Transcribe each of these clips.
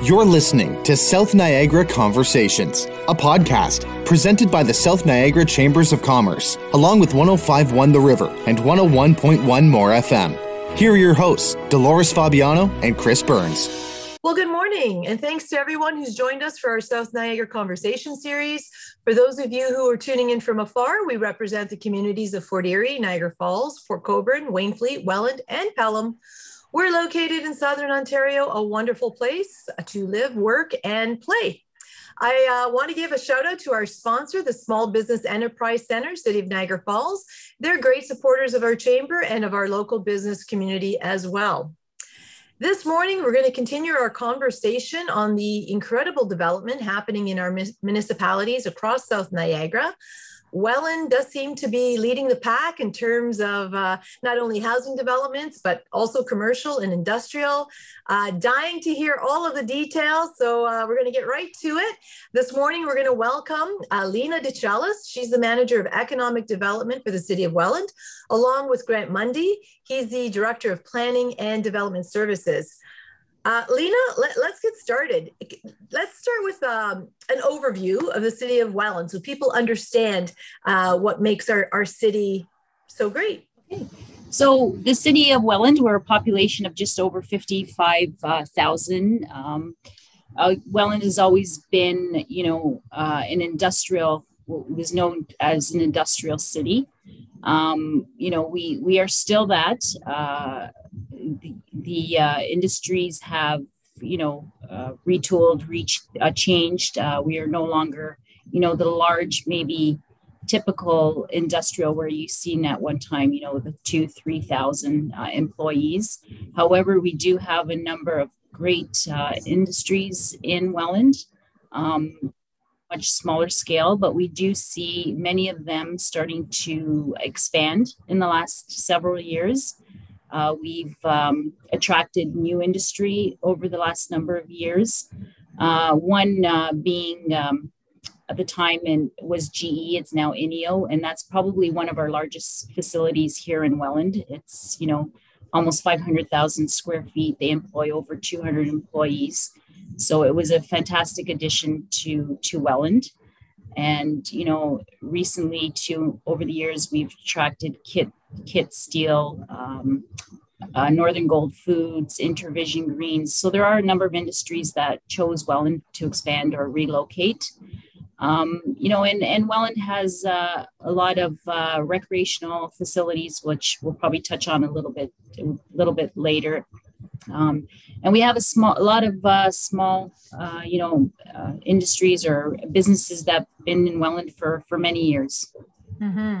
You're listening to South Niagara Conversations, a podcast presented by the South Niagara Chambers of Commerce, along with 1051 The River and 101.1 More FM. Here are your hosts, Dolores Fabiano and Chris Burns. Well, good morning, and thanks to everyone who's joined us for our South Niagara Conversation series. For those of you who are tuning in from afar, we represent the communities of Fort Erie, Niagara Falls, Port Colborne, Wainfleet, Welland, and Pelham. We're located in Southern Ontario, a wonderful place to live, work, and play. I uh, want to give a shout out to our sponsor, the Small Business Enterprise Center, City of Niagara Falls. They're great supporters of our chamber and of our local business community as well. This morning, we're going to continue our conversation on the incredible development happening in our municipalities across South Niagara. Welland does seem to be leading the pack in terms of uh, not only housing developments, but also commercial and industrial. Uh, dying to hear all of the details, so uh, we're going to get right to it. This morning, we're going to welcome uh, Lena DeChellis. She's the Manager of Economic Development for the City of Welland, along with Grant Munday. He's the Director of Planning and Development Services. Uh, Lena, let, us get started. Let's start with um, an overview of the city of Welland so people understand uh, what makes our, our city so great. Okay. So, the city of Welland, we're a population of just over 55,000. Uh, um, uh, Welland has always been, you know, uh, an industrial, was known as an industrial city. Um, you know, we we are still that. The, the uh, industries have, you know, uh, retooled, reached, uh, changed. Uh, we are no longer, you know, the large, maybe typical industrial where you seen at one time, you know, the two, 3,000 uh, employees. However, we do have a number of great uh, industries in Welland. Um, much smaller scale, but we do see many of them starting to expand in the last several years. Uh, we've um, attracted new industry over the last number of years. Uh, one uh, being um, at the time and was GE. It's now INNIO, and that's probably one of our largest facilities here in Welland. It's you know almost 500,000 square feet. They employ over 200 employees, so it was a fantastic addition to to Welland. And you know, recently, to over the years, we've attracted Kit Kit Steel, um, uh, Northern Gold Foods, Intervision Greens. So there are a number of industries that chose Welland to expand or relocate. Um, you know, and, and Welland has uh, a lot of uh, recreational facilities, which we'll probably touch on a little bit, a little bit later. Um, and we have a small, a lot of uh, small, uh, you know, uh, industries or businesses that have been in Welland for for many years. Mm-hmm.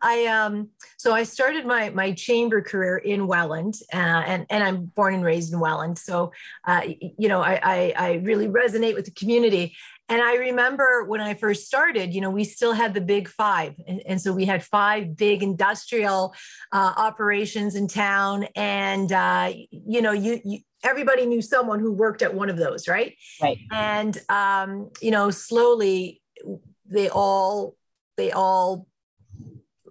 I um so I started my my chamber career in Welland, uh, and and I'm born and raised in Welland. So uh, you know I, I I really resonate with the community. And I remember when I first started, you know, we still had the big five. And, and so we had five big industrial uh, operations in town. And, uh, you know, you, you, everybody knew someone who worked at one of those, right? Right. And, um, you know, slowly they all, they all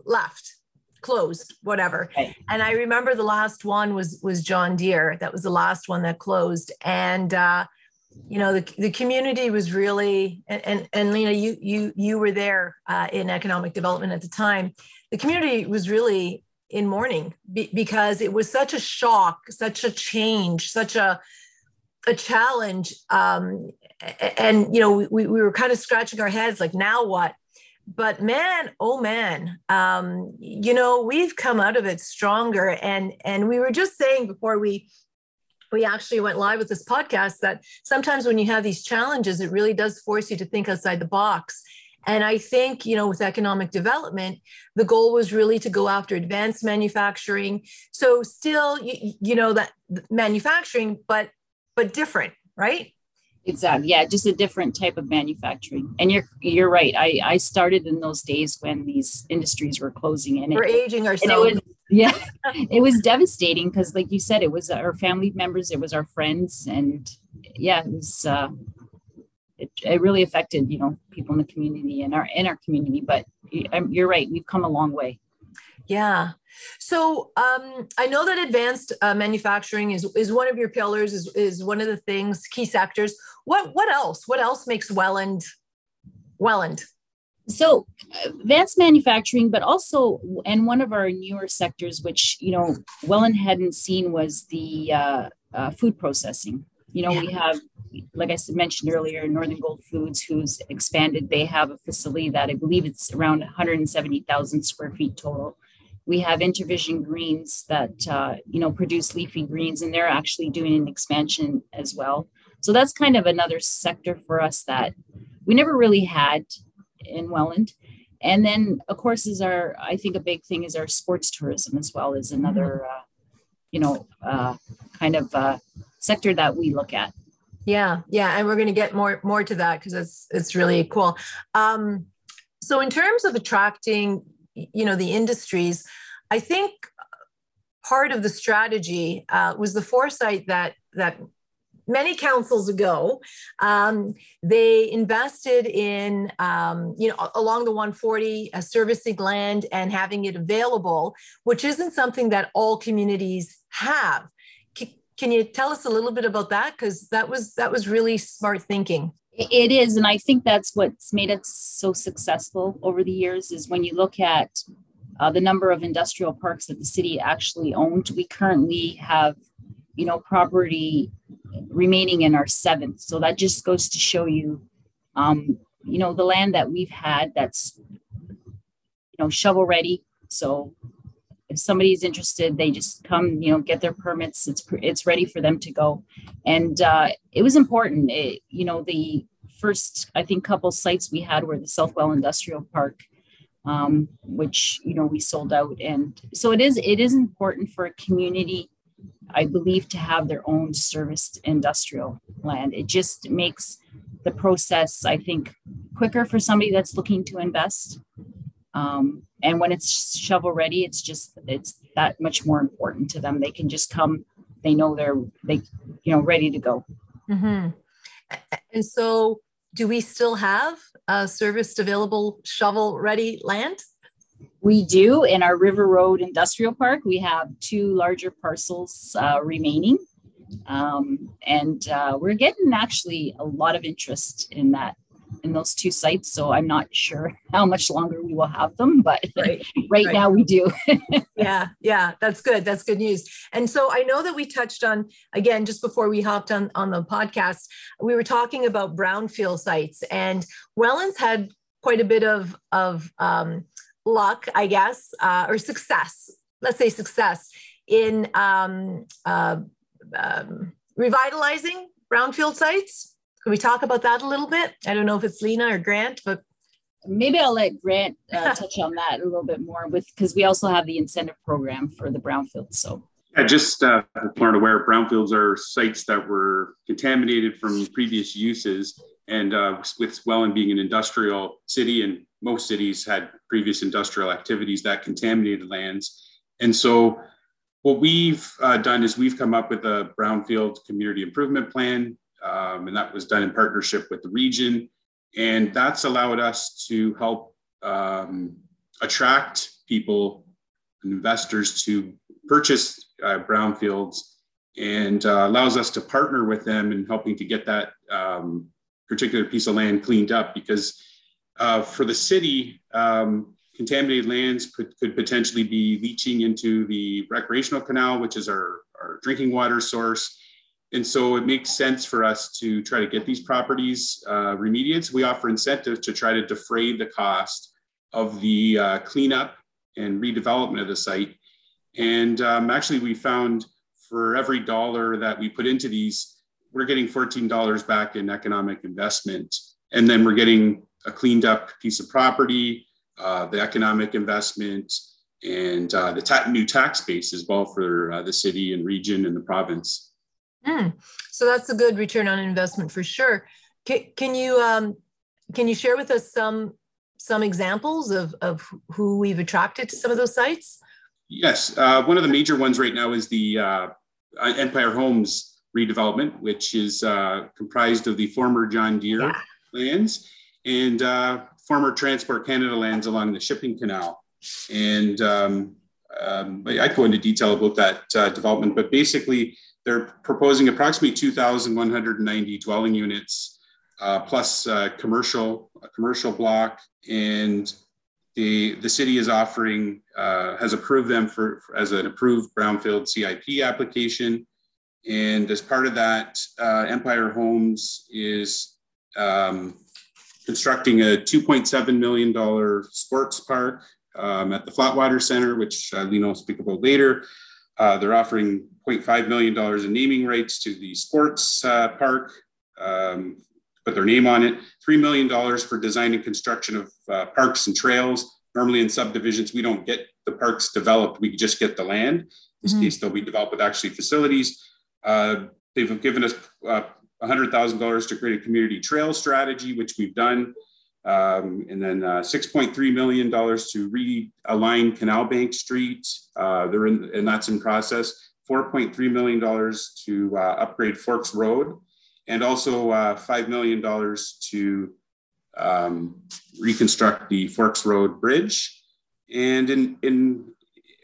left closed whatever. Right. and i remember the last one was was john deere. That was the last one that closed. And uh you know the, the community was really and and, and lena you you you were there uh, in economic development at the time. The community was really in mourning be, because it was such a shock such a change such a a challenge um, and you know we, we were kind of scratching our heads like now what but man oh man um, you know we've come out of it stronger. And and we were just saying before we we actually went live with this podcast that sometimes when you have these challenges it really does force you to think outside the box. And i think you know with economic development the goal was really to go after advanced manufacturing. So still you, you know that manufacturing but but different right Exactly. Yeah, just a different type of manufacturing. And you're you're right. I I started in those days when these industries were closing in. We're it, aging ourselves. It was, yeah, it was devastating because, like you said, it was our family members, it was our friends, and yeah, it was. Uh, it, it really affected you know people in the community and our in our community. But you're right. We've come a long way. Yeah. So um, I know that advanced uh, manufacturing is is one of your pillars, is is one of the things key sectors. What what else? What else makes Welland Welland? So advanced manufacturing, but also and one of our newer sectors, which you know Welland hadn't seen, was the uh, uh, food processing. You know, yeah. we have, like I mentioned earlier, Northern Gold Foods, who's expanded. They have a facility that I believe it's around 170,000 square feet total we have Intervision Greens that uh, you know produce leafy greens, and they're actually doing an expansion as well. So that's kind of another sector for us that we never really had in Welland. And then, of course, is our I think a big thing is our sports tourism as well is another mm-hmm. uh, you know uh, kind of uh, sector that we look at. Yeah, yeah, and we're going to get more more to that because it's it's really cool. Um, so, in terms of attracting you know the industries i think part of the strategy uh, was the foresight that that many councils ago um, they invested in um, you know along the 140 uh, servicing land and having it available which isn't something that all communities have. C- can you tell us a little bit about that? Because that was that was really smart thinking. It is and i think that's what's made it so successful over the years is when you look at uh, the number of industrial parks that the city actually owned we currently have you know property remaining in our seventh. So that just goes to show you um, you know the land that we've had that's you know shovel ready. So if somebody's interested they just come you know get their permits. It's it's ready for them to go. And uh, it was important. It, you know the first i think couple sites we had were the southwell industrial park um, which you know we sold out. And so it is it is important for a community i believe to have their own serviced industrial land. It just makes the process i think quicker for somebody that's looking to invest. Um, and when it's shovel ready it's just it's that much more important to them. They can just come they know they're they you know ready to go. Mm-hmm. and so do we still have a serviced available shovel ready land? We do. In our river road industrial park we have two larger parcels uh, remaining. Um, and uh, we're getting actually a lot of interest in that in those two sites. So I'm not sure how much longer we will have them, but right, right, right. now we do. yeah, yeah, that's good. That's good news. And so I know that we touched on again just before we hopped on on the podcast, we were talking about brownfield sites, and Welland's had quite a bit of of um, luck, I guess, uh, or success. Let's say success in um, uh, um, revitalizing brownfield sites can we talk about that a little bit? I don't know if it's Lena or Grant, but maybe I'll let Grant uh, touch on that a little bit more with because we also have the incentive program for the brownfields. So yeah, just uh, learned aware brownfields are sites that were contaminated from previous uses, and uh, with Welland being an industrial city, and most cities had previous industrial activities that contaminated lands, and so what we've uh, done is we've come up with a brownfield community improvement plan um, and that was done in partnership with the region. And that's allowed us to help um, attract people investors to purchase uh, brownfields and uh, allows us to partner with them in helping to get that um, particular piece of land cleaned up because uh, for the city, um, contaminated lands could, could potentially be leaching into the recreational canal, which is our, our drinking water source. And so it makes sense for us to try to get these properties uh, remediated. We offer incentives to try to defray the cost of the uh, cleanup and redevelopment of the site. And um, actually, we found for every dollar that we put into these, we're getting $14 back in economic investment. And then we're getting a cleaned up piece of property, uh, the economic investment, and uh, the ta- new tax base as well for uh, the city and region and the province. Mm. So that's a good return on investment for sure. Can, can you um, can you share with us some some examples of, of who we've attracted to some of those sites? Yes, uh, one of the major ones right now is the uh, Empire Homes redevelopment, which is uh, comprised of the former John Deere yeah. lands and uh, former Transport Canada lands along the shipping canal. and um, um, I go into detail about that uh, development, but basically they're proposing approximately 2,190 dwelling units uh, plus uh, commercial, a commercial block. And the, the city is offering, uh, has approved them for, for, as an approved brownfield CIP application. And as part of that, uh, Empire Homes is um, constructing a $2.7 million sports park um, at the Flatwater Center, which uh, Lena will speak about later. Uh, they're offering $0.5 million in naming rights to the sports uh, park, um, put their name on it. $3 million for design and construction of uh, parks and trails. Normally in subdivisions, we don't get the parks developed, we just get the land. In this mm-hmm. case, they'll be developed with actually facilities. Uh, they've given us $100,000 uh, to create a community trail strategy, which we've done. Um, and then uh, $6.3 million to realign Canal Bank Street. Uh, they're in, and that's in process. $4.3 million to uh, upgrade Forks Road, and also uh, $5 million to um, reconstruct the Forks Road Bridge. And in, in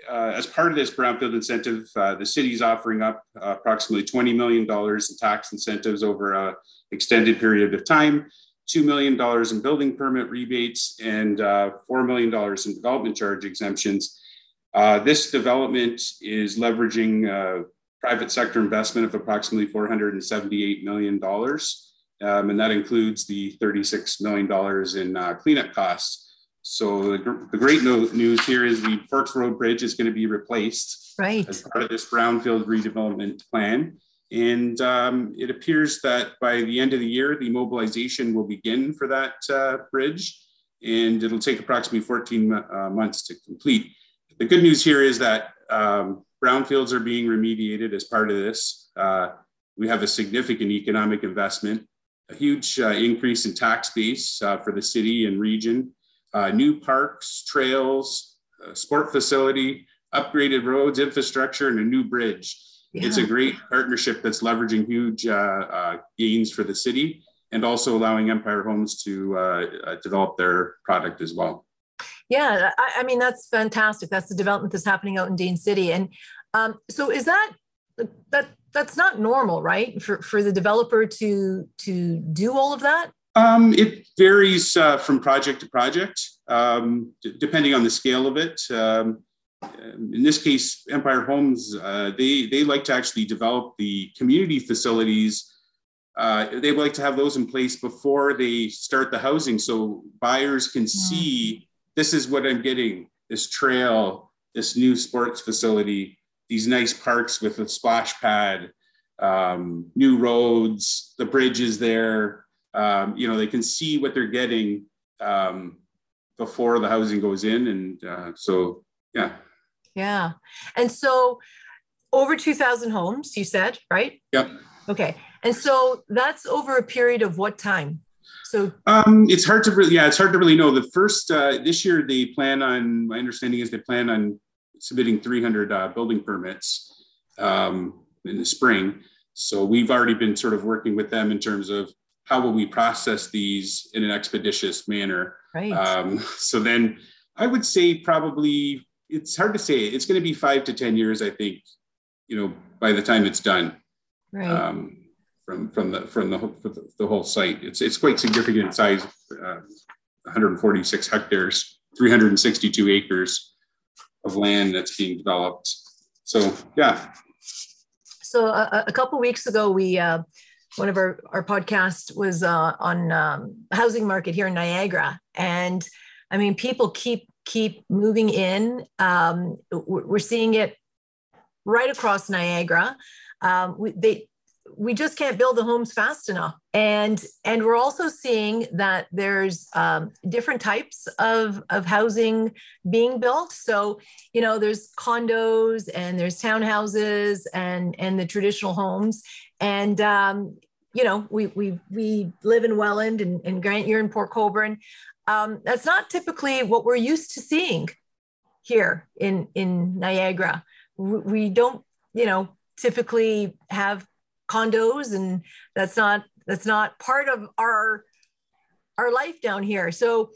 uh, as part of this brownfield incentive, uh, the city is offering up approximately $20 million in tax incentives over an extended period of time $2 million in building permit rebates and uh, $4 million in development charge exemptions. Uh, this development is leveraging uh, private sector investment of approximately $478 million. Um, and that includes the $36 million in uh, cleanup costs. So the, the great no- news here is the Forks Road Bridge is going to be replaced right. as part of this brownfield redevelopment plan. And um, it appears that by the end of the year, the mobilization will begin for that uh, bridge, and it'll take approximately 14 uh, months to complete. The good news here is that um, brownfields are being remediated as part of this. Uh, we have a significant economic investment, a huge uh, increase in tax base uh, for the city and region, uh, new parks, trails, sport facility, upgraded roads, infrastructure, and a new bridge. Yeah. It's a great partnership that's leveraging huge uh, uh, gains for the city and also allowing Empire Homes to uh, uh, develop their product as well. Yeah, I, I, mean that's fantastic. That's the development that's happening out in Dain City, and um, so is that that that's not normal, right? For for the developer to to do all of that. Um, it varies uh, from project to project, um, d- depending on the scale of it. Um, in this case, Empire Homes, uh, they, they like to actually develop the community facilities. Uh, they like to have those in place before they start the housing so buyers can see this is what I'm getting this trail, this new sports facility, these nice parks with a splash pad, um, new roads, the bridge is there. Um, you know, they can see what they're getting um, before the housing goes in. And uh, so, yeah. Yeah. And so over 2000 homes, you said, right? Yep. Okay. And so that's over a period of what time? So um, it's hard to really, yeah, it's hard to really know. The first, uh, this year, they plan on, my understanding is they plan on submitting 300 uh, building permits um, in the spring. So we've already been sort of working with them in terms of how will we process these in an expeditious manner. Right. Um, so then I would say probably it's hard to say. It's going to be five to ten years, I think. You know, by the time it's done, right? Um, from from the from the, the, the whole site, it's it's quite significant in size. Uh, 146 hectares, 362 acres of land that's being developed. So yeah. So a, a couple weeks ago, we uh, one of our our podcast was uh, on um, housing market here in Niagara, and I mean, people keep keep moving in. Um, we're seeing it right across Niagara. Um, we, they, we just can't build the homes fast enough. And, and we're also seeing that there's um, different types of, of housing being built. So, you know, there's condos and there's townhouses and, and the traditional homes. And, um, you know, we, we, we live in Welland and, and Grant, you're in Port Colborne um, that's not typically what we're used to seeing here in in Niagara. We don't, you know, typically have condos, and that's not that's not part of our our life down here. So,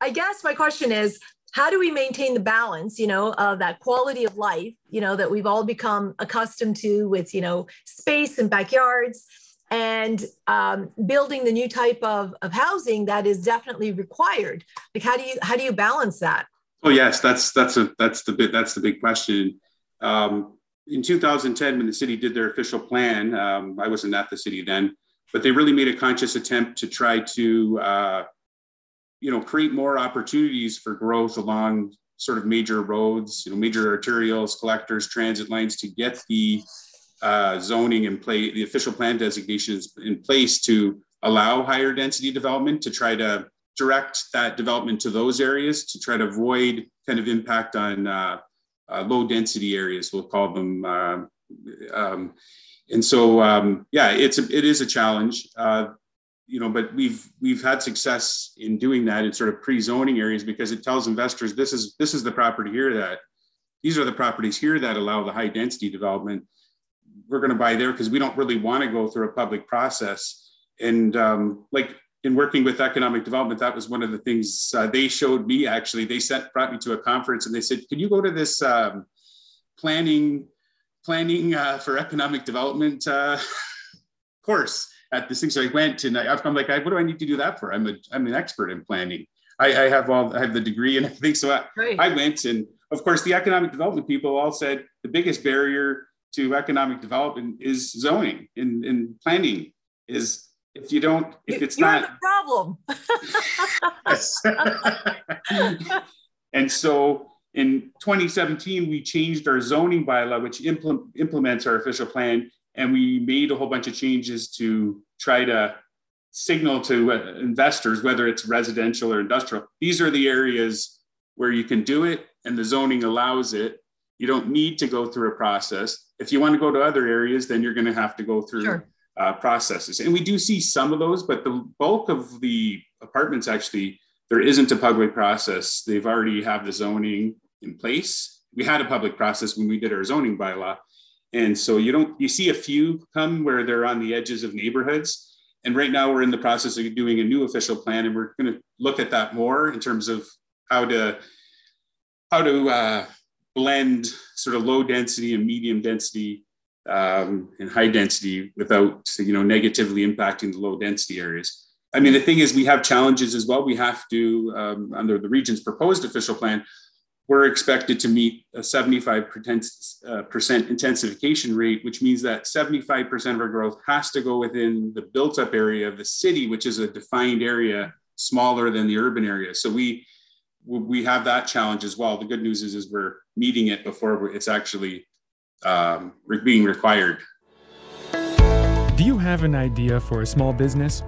I guess my question is, how do we maintain the balance you know of that quality of life you know that we've all become accustomed to with you know space and backyards and um, building the new type of, of housing that is definitely required? Like how do you how do you balance that? Oh yes that's that's a that's the bit that's the big question. Um, in 2010 when the city did their official plan um, i wasn't at the city then but they really made a conscious attempt to try to uh, you know create more opportunities for growth along sort of major roads you know major arterials collectors transit lines to get the uh, zoning in play the official plan designations in place to allow higher density development to try to direct that development to those areas to try to avoid kind of impact on uh, uh, low density areas we'll call them uh, um, and so um, yeah it's a, it is a challenge. Uh, you know, but we've we've had success in doing that in sort of pre-zoning areas because it tells investors this is this is the property here that these are the properties here that allow the high density development. We're going to buy there because we don't really want to go through a public process. And um, like in working with economic development, that was one of the things uh, they showed me. Actually, they sent brought me to a conference and they said, "Can you go to this um, planning planning uh, for economic development uh, course?" At this thing. So I went and I, am like, what do I need to do that for? I'm a, I'm an expert in planning. I, I have all, I have the degree and everything. So I, I went and of course the economic development people all said the biggest barrier to economic development is zoning and, and planning is if you don't, if it's You're not problem. and so in 2017, we changed our zoning bylaw, which implement, implements our official plan and we made a whole bunch of changes to try to signal to uh, investors whether it's residential or industrial these are the areas where you can do it and the zoning allows it. You don't need to go through a process. If you want to go to other areas then you're going to have to go through sure. uh, processes. And we do see some of those but the bulk of the apartments actually there isn't a public process. They've already have the zoning in place. We had a public process when we did our zoning bylaw and so you don't you see a few come where they're on the edges of neighborhoods. And right now we're in the process of doing a new official plan, and we're going to look at that more in terms of how to how to uh, blend sort of low density and medium density um, and high density without you know negatively impacting the low density areas. I mean, the thing is, we have challenges as well. We have to, um, under the region's proposed official plan, we're expected to meet a 75% uh, intensification rate, which means that 75% of our growth has to go within the built up area of the city, which is a defined area smaller than the urban area. So we we have that challenge as well. The good news is, is we're meeting it before it's actually um, being required. Do you have an idea for a small business?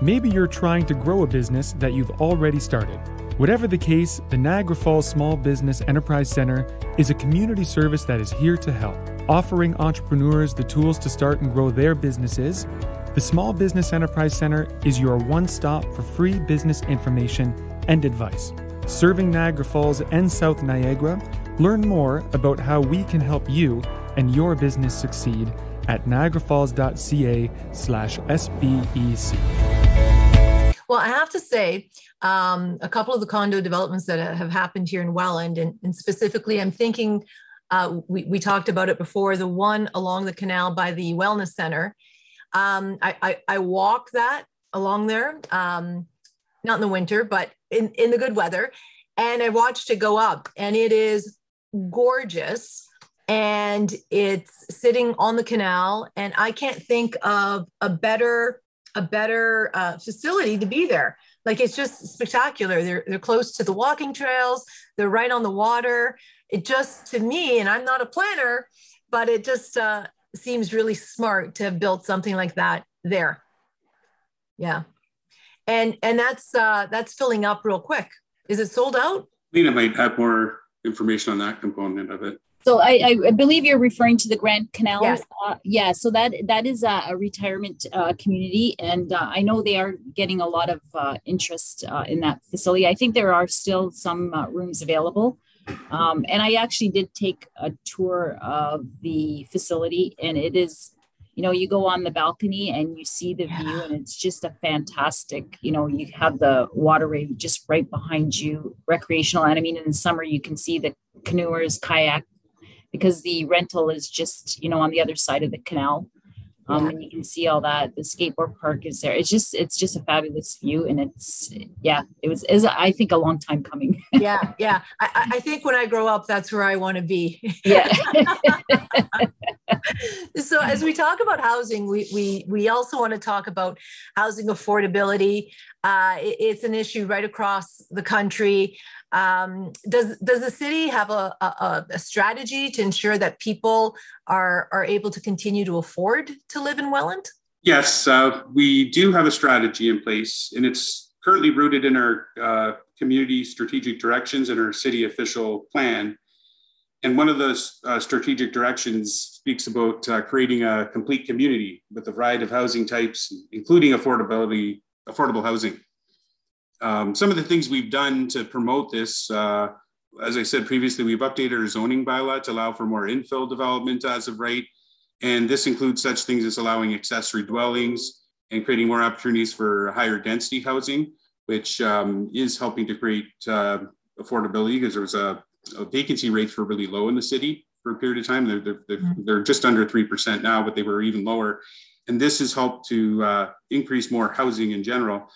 Maybe you're trying to grow a business that you've already started. Whatever the case, the Niagara Falls Small Business Enterprise Center is a community service that is here to help, offering entrepreneurs the tools to start and grow their businesses. The Small Business Enterprise Center is your one stop for free business information and advice. Serving Niagara Falls and South Niagara, learn more about how we can help you and your business succeed at niagarafalls.ca slash SBEC. Well, I have to say, um, a couple of the condo developments that have happened here in Welland, and, and specifically, I'm thinking uh, we, we talked about it before the one along the canal by the Wellness Center. Um, I, I, I, walk that along there, um, not in the winter, but in, in the good weather. And I watched it go up, and it is gorgeous. And it's sitting on the canal. And I can't think of a better a better uh, facility to be there. Like it's just spectacular. They're they're close to the walking trails. They're right on the water. It just to me, and I'm not a planner, but it just uh, seems really smart to have built something like that there. Yeah, and and that's uh, that's filling up real quick. Is it sold out? Lena might have more information on that component of it. So I, I, believe you're referring to the Grand Canal. Yes. Uh, yeah. So that that is a, a retirement uh, community, and uh, I know they are getting a lot of uh, interest uh, in that facility. I think there are still some uh, rooms available, um, and I actually did take a tour of the facility, and it is you know you go on the balcony and you see the yeah. view and it's just a fantastic you know you have the waterway just right behind you recreational and i mean in the summer you can see the canoers kayak because the rental is just you know on the other side of the canal. Um, and you can see all that the skateboard park is there. It's just it's just a fabulous view and it's yeah it was is i think a long time coming. Yeah yeah. I, I think when i grow up that's where i want to be. Yeah so as we talk about housing we we we also want to talk about housing affordability uh, it, it's an issue right across the country um, does does the city have a, a, a, strategy to ensure that people are are able to continue to afford to live in Welland? Yes, uh, we do have a strategy in place, and it's currently rooted in our uh, community strategic directions and our city official plan. And one of those uh, strategic directions speaks about uh, creating a complete community with a variety of housing types, including affordability, affordable housing. Um, some of the things we've done to promote this, uh, as I said previously, we've updated our zoning bylaw to allow for more infill development as of right. And this includes such things as allowing accessory dwellings and creating more opportunities for higher density housing, which um, is helping to create uh, affordability because there was a, a, vacancy rates were really low in the city for a period of time. They're, they're, they're, mm-hmm. they're just under 3% now, but they were even lower. And this has helped to uh, increase more housing in general.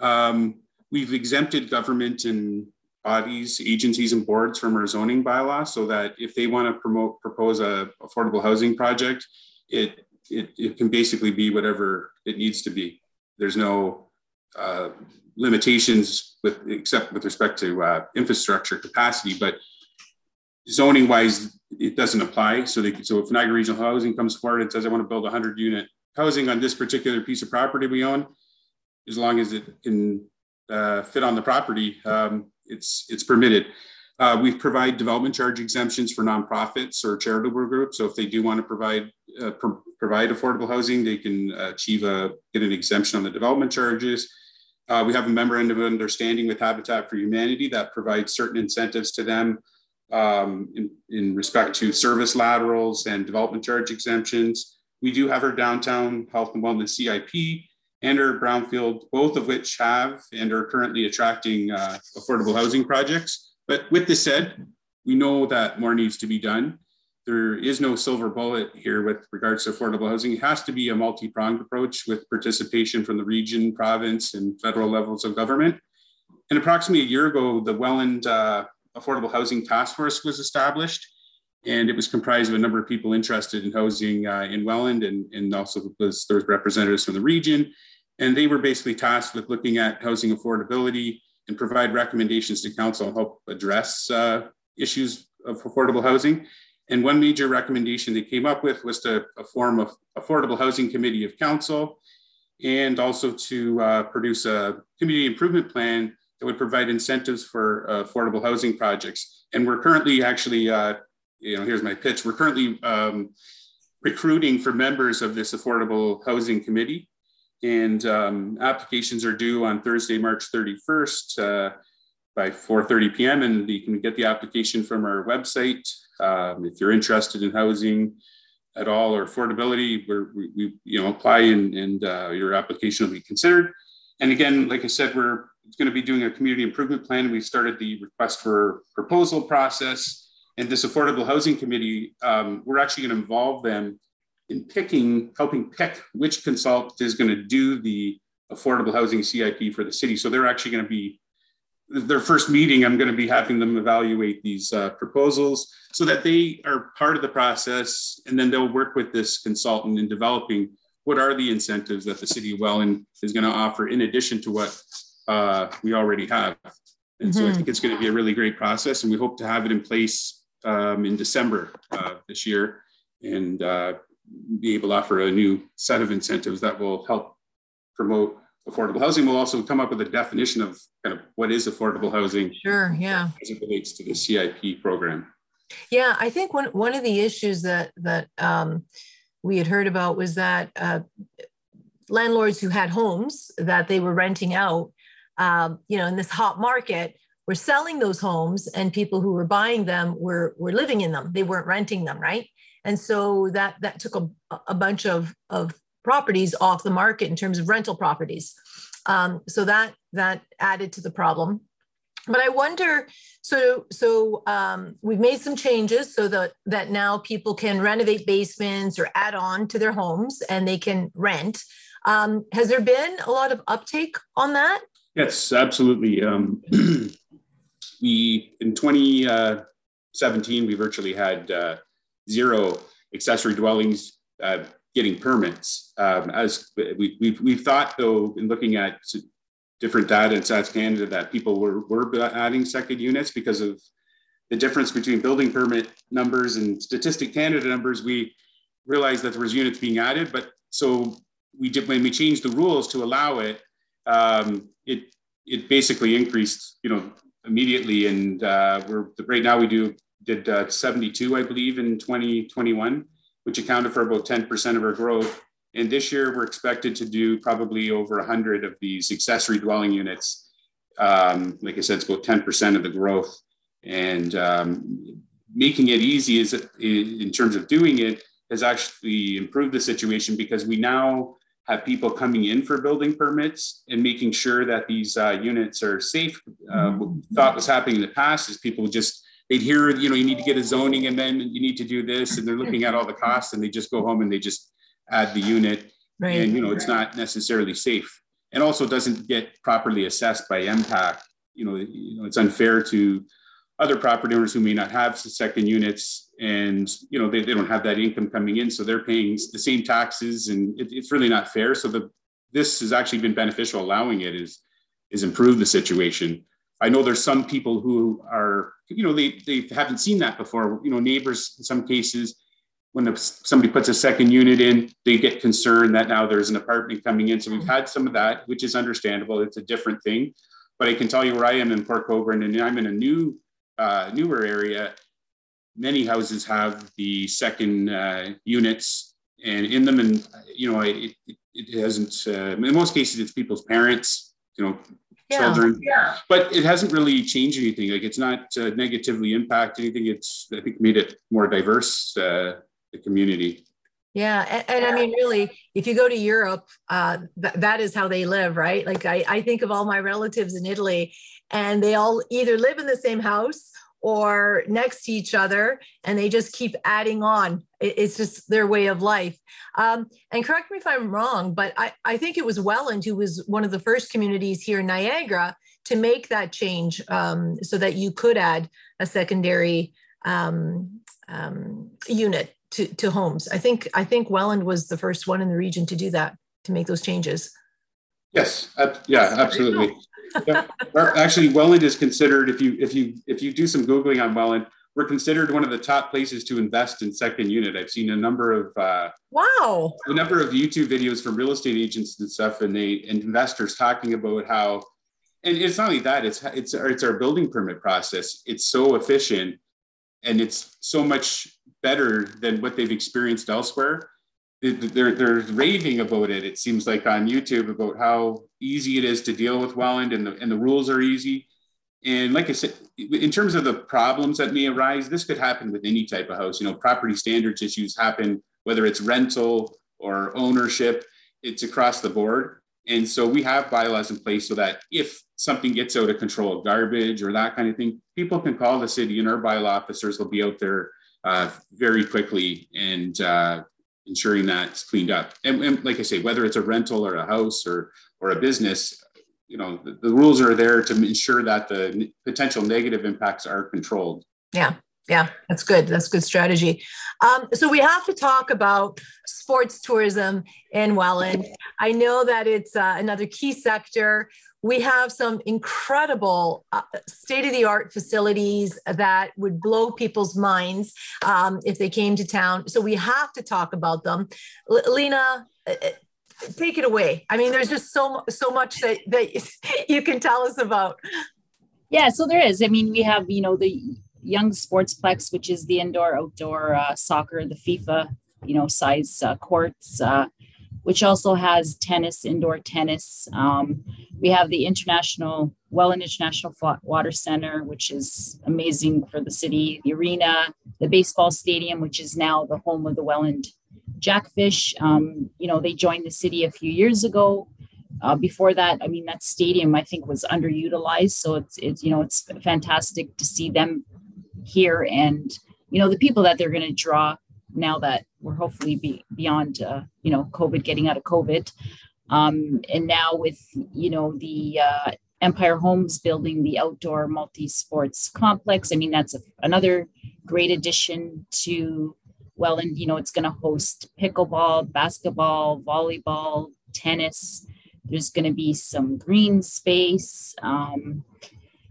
Um, We've exempted government and bodies, agencies, and boards from our zoning bylaw so that if they want to promote propose a affordable housing project, it it, it can basically be whatever it needs to be. There's no uh, limitations with except with respect to uh, infrastructure capacity, but zoning wise, it doesn't apply. So they so if Niagara Regional Housing comes forward and says I want to build 100 unit housing on this particular piece of property we own, as long as it can uh, fit on the property, um, it's it's permitted. Uh, we provide development charge exemptions for nonprofits or charitable groups. So if they do want to provide uh, pro- provide affordable housing, they can achieve a get an exemption on the development charges. Uh, we have a memorandum of understanding with Habitat for Humanity that provides certain incentives to them um, in, in respect to service laterals and development charge exemptions. We do have our downtown health and wellness CIP, and our brownfield, both of which have and are currently attracting uh, affordable housing projects. But with this said, we know that more needs to be done. There is no silver bullet here with regards to affordable housing. It has to be a multi-pronged approach with participation from the region, province, and federal levels of government. And approximately a year ago, the Welland uh, Affordable Housing Task Force was established and it was comprised of a number of people interested in housing uh, in Welland, and, and also was, there was representatives from the region and they were basically tasked with looking at housing affordability and provide recommendations to council and help address uh, issues of affordable housing. And one major recommendation they came up with was to form a affordable housing committee of council and also to uh, produce a community improvement plan that would provide incentives for uh, affordable housing projects. And we're currently actually, uh, you know, here's my pitch. We're currently um, recruiting for members of this affordable housing committee and um, applications are due on Thursday, March 31st uh, by 4.30 p.m. And you can get the application from our website. Um, if you're interested in housing at all or affordability, we we, you know, apply and, and uh, your application will be considered. And again, like I said, we're going to be doing a community improvement plan. We started the request for proposal process. And this affordable housing committee, um, we're actually going to involve them in picking, helping pick which consultant is going to do the affordable housing CIP for the city. So they're actually going to be their first meeting. I'm going to be having them evaluate these uh, proposals so that they are part of the process, and then they'll work with this consultant in developing what are the incentives that the city of Welland is going to offer in addition to what uh, we already have. And mm-hmm. so I mm-hmm. think it's going to be a really great process, and we hope to have it in place um, in December uh, this year. And uh, be able to offer a new set of incentives that will help promote affordable housing. We'll also come up with a definition of kind of what is affordable housing. Sure, yeah. As it relates to the CIP program. Yeah, I think one one of the issues that that um, we had heard about was that uh, landlords who had homes that they were renting out, um, you know, in this hot market, were selling those homes, and people who were buying them were were living in them. They weren't renting them, right? and so that that took a, a bunch of of properties off the market in terms of rental properties. Um, so that that added to the problem. But I wonder, so so um, we've made some changes so that that now people can renovate basements or add on to their homes and they can rent. Um, has there been a lot of uptake on that? Yes, absolutely. Um, we in 2017 we virtually had uh, zero accessory dwellings uh, getting permits. Um, as we, we've, we've thought, though, in looking at different data in South Canada, that people were, were adding second units because of the difference between building permit numbers and Statistic Canada numbers. We realized that there was units being added, but so we did when we changed the rules to allow it. Um, it it basically increased, you know, immediately, and uh, we're right now we do did uh, 72, I believe, in 2021 which accounted for about 10% of our growth. And this year, we're expected to do probably over 100 of these accessory dwelling units. Um, like I said, it's about 10% of the growth. And um, making it easy is in terms of doing it has actually improved the situation because we now have people coming in for building permits and making sure that these uh, units are safe. Uh, what thought was happening in the past is people just they'd hear, you know, you need to get a zoning and then you need to do this. And they're looking at all the costs and they just go home and they just add the unit. Right. And, you know, it's not necessarily safe. And also doesn't get properly assessed by MPAC. You know, you know, it's unfair to other property owners who may not have second units and, you know, they, they don't have that income coming in. So they're paying the same taxes and it, it's really not fair. So the, this has actually been beneficial. Allowing it is, is improved the situation. I know there's some people who are, you know, they, they haven't seen that before. You know, neighbors in some cases, when the, somebody puts a second unit in, they get concerned that now there's an apartment coming in. So we've had some of that, which is understandable. It's a different thing. But I can tell you where I am in Port Colborne, and I'm in a new, uh, newer area. Many houses have the second uh, units and in them, and you know, it, it, it hasn't. Uh, in most cases, it's people's parents, you know, yeah. children. Yeah. But it hasn't really changed anything. Like it's not uh, negatively impacted anything. It's I think made it more diverse uh, the community. Yeah, and, and, I mean, really, if you go to Europe, uh, th- that is how they live, right? Like I, I think of all my relatives in Italy, and they all either live in the same house or next to each other and they just keep adding on. It's just their way of life. Um, and correct me if i'm wrong but I, I think it was welland who was one of the first communities here in niagara to make that change um, so that you could add a secondary um, um unit to, to homes. I think i think welland was the first one in the region to do that to make those changes. Yes uh, yeah absolutely yeah. Actually, Welland is considered if you if you if you do some googling on Welland, we're considered one of the top places to invest in second unit. I've seen a number of uh, wow a number of YouTube videos from real estate agents and stuff, and they and investors talking about how. And it's not only that; it's it's it's our building permit process. It's so efficient, and it's so much better than what they've experienced elsewhere they're they're raving about it. It seems like on YouTube about how easy it is to deal with Welland and the and the rules are easy. And like I said, in terms of the problems that may arise, this could happen with any type of house. You know, property standards issues happen whether it's rental or ownership. It's across the board. And so we have bylaws in place so that if something gets out of control, garbage or that kind of thing, people can call the city and our bylaw officers will be out there uh, very quickly and uh, ensuring that's cleaned up. And, and, like I say, whether it's a rental or a house or or a business, you know, the, the rules are there to ensure that the potential negative impacts are controlled. Yeah. Yeah, that's good. That's good strategy. Um, so we have to talk about sports tourism in Welland. I know that it's uh, another key sector we have some incredible uh, state of the art facilities that would blow people's minds um, if they came to town. So we have to talk about them. L- Lena, uh, uh, take it away. I mean, there's just so so much that, that you can tell us about. Yeah, so there is. I mean, we have you know the Young Sportsplex, which is the indoor outdoor uh, soccer, the FIFA you know size uh, courts. Uh, which also has tennis, indoor tennis. Um, we have the International Welland International Water Center, which is amazing for the city. The arena, the baseball stadium, which is now the home of the Welland Jackfish. Um, you know, they joined the city a few years ago. Uh, before that, I mean, that stadium I think was underutilized. So it's it's you know it's fantastic to see them here and you know the people that they're going to draw now that we're hopefully be beyond uh, you know COVID, getting out of COVID, um, and now with you know the uh, Empire Homes building the outdoor multi sports complex. I mean that's a, another great addition to Welland. You know it's going to host pickleball, basketball, volleyball, tennis there's going to be some green space. Um,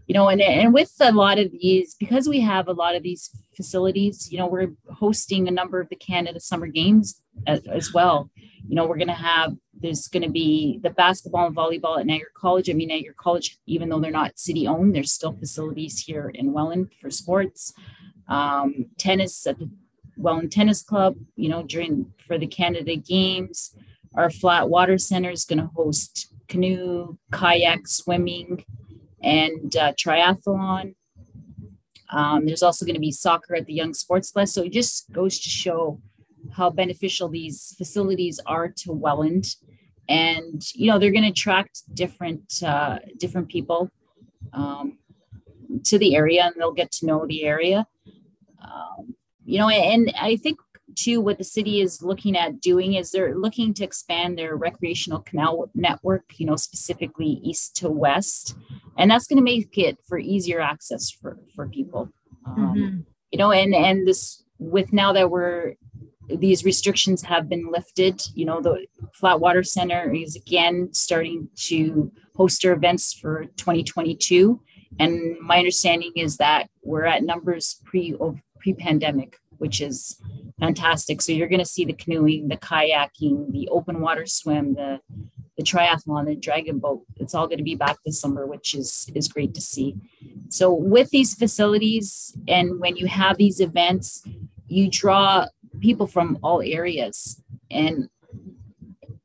you know, and, and with a lot of these, because we have a lot of these facilities, you know, we're hosting a number of the Canada Summer Games as, as well. You know, we're going to have, there's going to be the basketball and volleyball at Niagara College. I mean, Niagara College, even though they're not city owned, there's still facilities here in Welland for sports. Um, tennis at the Welland Tennis Club, you know, during for the Canada Games. Our flat water center is going to host canoe, kayak, swimming, and uh, triathlon. Um, there's also going to be soccer at the Youngs Sportsplex. So it just goes to show how beneficial these facilities are to Welland. And, you know, they're going to attract different, uh, different people um, to the area and they'll get to know the area. Um, you know, and I think too, what the city is looking at doing is they're looking to expand their recreational canal network, you know, specifically east to west. And that's going to make it for easier access for, for people. Um, mm-hmm. You know, and, and this, with now that we're, these restrictions have been lifted, you know, the Flatwater Center is again starting to host their events for 2022. And my understanding is that we're at numbers pre pre pandemic, which is fantastic. So you're going to see the canoeing, the kayaking, the open water swim, the the triathlon, the dragon boat. It's all going to be back this summer, which is is great to see. So with these facilities and when you have these events, you draw people from all areas and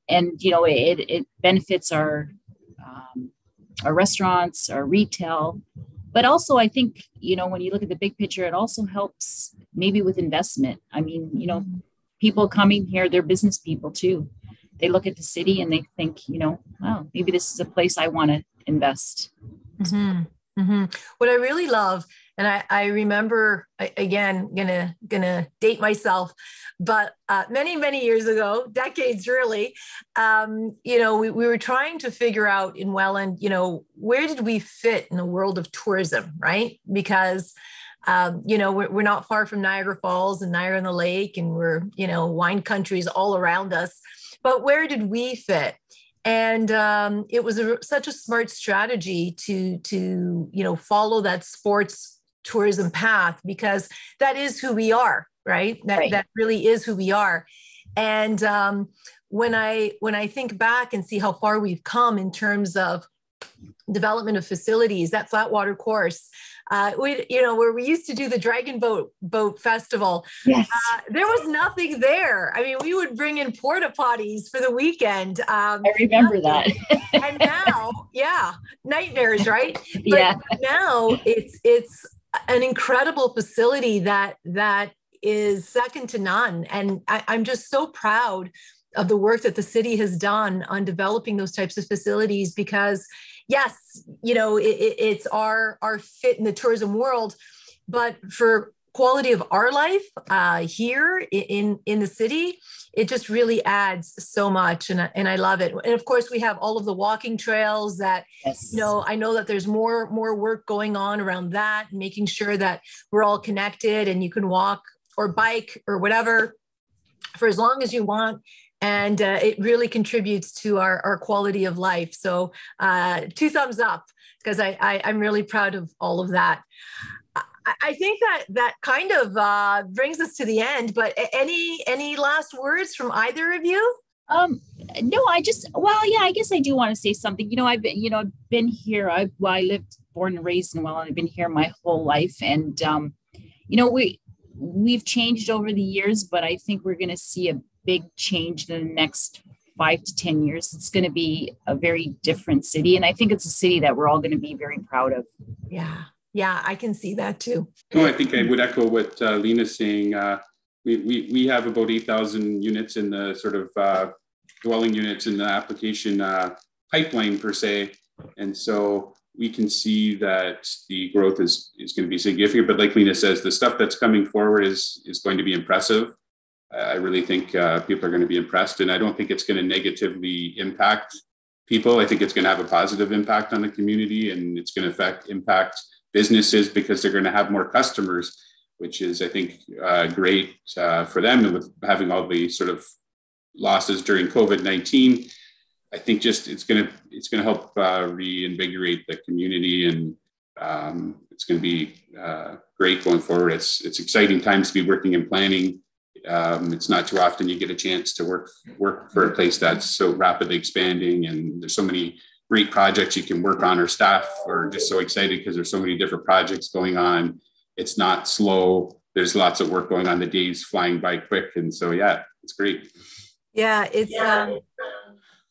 and you know it it benefits our um, our restaurants, our retail, but also i think you know when you look at the big picture it also helps maybe with investment. I mean you know people coming here they're business people too. They look at the city and they think you know wow maybe this is a place i want to invest. Mm-hmm. Mm-hmm. what i really love and I, I remember again gonna gonna date myself but uh, many many years ago decades really um, you know we, we were trying to figure out in welland you know where did we fit in the world of tourism right? Because um, you know we're, we're not far from niagara falls and niagara on the lake and we're you know wine countries all around us. But where did we fit? And um, it was a, such a smart strategy to to you know follow that sports tourism path because that is who we are right? That, right. that really is who we are. And um, when i when i think back and see how far we've come in terms of development of facilities that flatwater course uh, we, you know, where we used to do the Dragon Boat Boat Festival. Yes. Uh, there was nothing there. I mean, we would bring in porta potties for the weekend. Um, I remember that. and now, yeah, nightmares, right? But yeah. Now it's it's an incredible facility that that is second to none and I, i'm just so proud of the work that the city has done on developing those types of facilities because yes you know it, it's our our fit in the tourism world but for quality of our life uh, here in in the city it just really adds so much and, and i love it and of course we have all of the walking trails that yes. you know i know that there's more more work going on around that making sure that we're all connected and you can walk or bike or whatever for as long as you want and uh, it really contributes to our, our quality of life so uh, two thumbs up because I, I i'm really proud of all of that I think that that kind of uh, brings us to the end. But any any last words from either of you? Um, no, I just well, yeah, I guess I do want to say something. You know, I've been you know I've been here. I well, I lived, born and raised in well, I've been here my whole life, and um, you know we we've changed over the years, but I think we're going to see a big change in the next five to 10 years, it's going to be a very different city. And I think it's a city that we're all going to be very proud of. Yeah. Yeah, I can see that too. No, I think I would echo what uh, Lena's saying. Uh, we, we, we have about 8,000 units in the sort of uh, dwelling units in the application uh, pipeline per se. And so we can see that the growth is, is going to be significant. But like Lena says, the stuff that's coming forward is, is going to be impressive. I really think uh, people are going to be impressed. And I don't think it's going to negatively impact people. I think it's going to have a positive impact on the community and it's going to affect impact businesses because they're going to have more customers, which is, I think, uh, great uh, for them. And with having all the sort of losses during COVID 19, I think just it's going to it's going to help uh, reinvigorate the community, and um, it's going to be uh, great going forward. It's it's exciting times to be working in planning. Um, it's not too often you get a chance to work work for a place that's so rapidly expanding, and there's so many great projects you can work on. or staff are just so excited because there's so many different projects going on. It's not slow. There's lots of work going on. The days flying by quick, and so yeah, it's great. Yeah, it's um,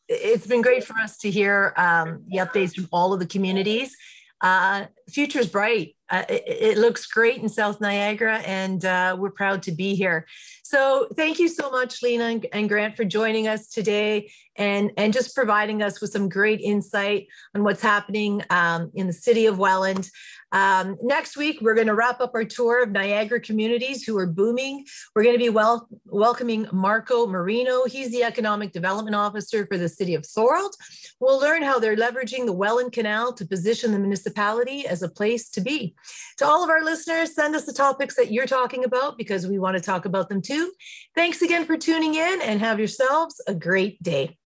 it's been great for us to hear um, the updates from all of the communities. Uh, future's bright. Uh, it, it, looks great in South Niagara, and uh, we're proud to be here. So, thank you so much, Lena and, and Grant, for joining us today and, and just providing us with some great insight on what's happening um, in the city of Welland. Um, next week, we're going to wrap up our tour of Niagara communities who are booming. We're going to be wel- welcoming Marco Marino. He's the Economic Development Officer for the City of Thorold. We'll learn how they're leveraging the Welland Canal to position the municipality as a place to be. To all of our listeners, send us the topics that you're talking about because we want to talk about them too. Thanks again for tuning in and have yourselves a great day.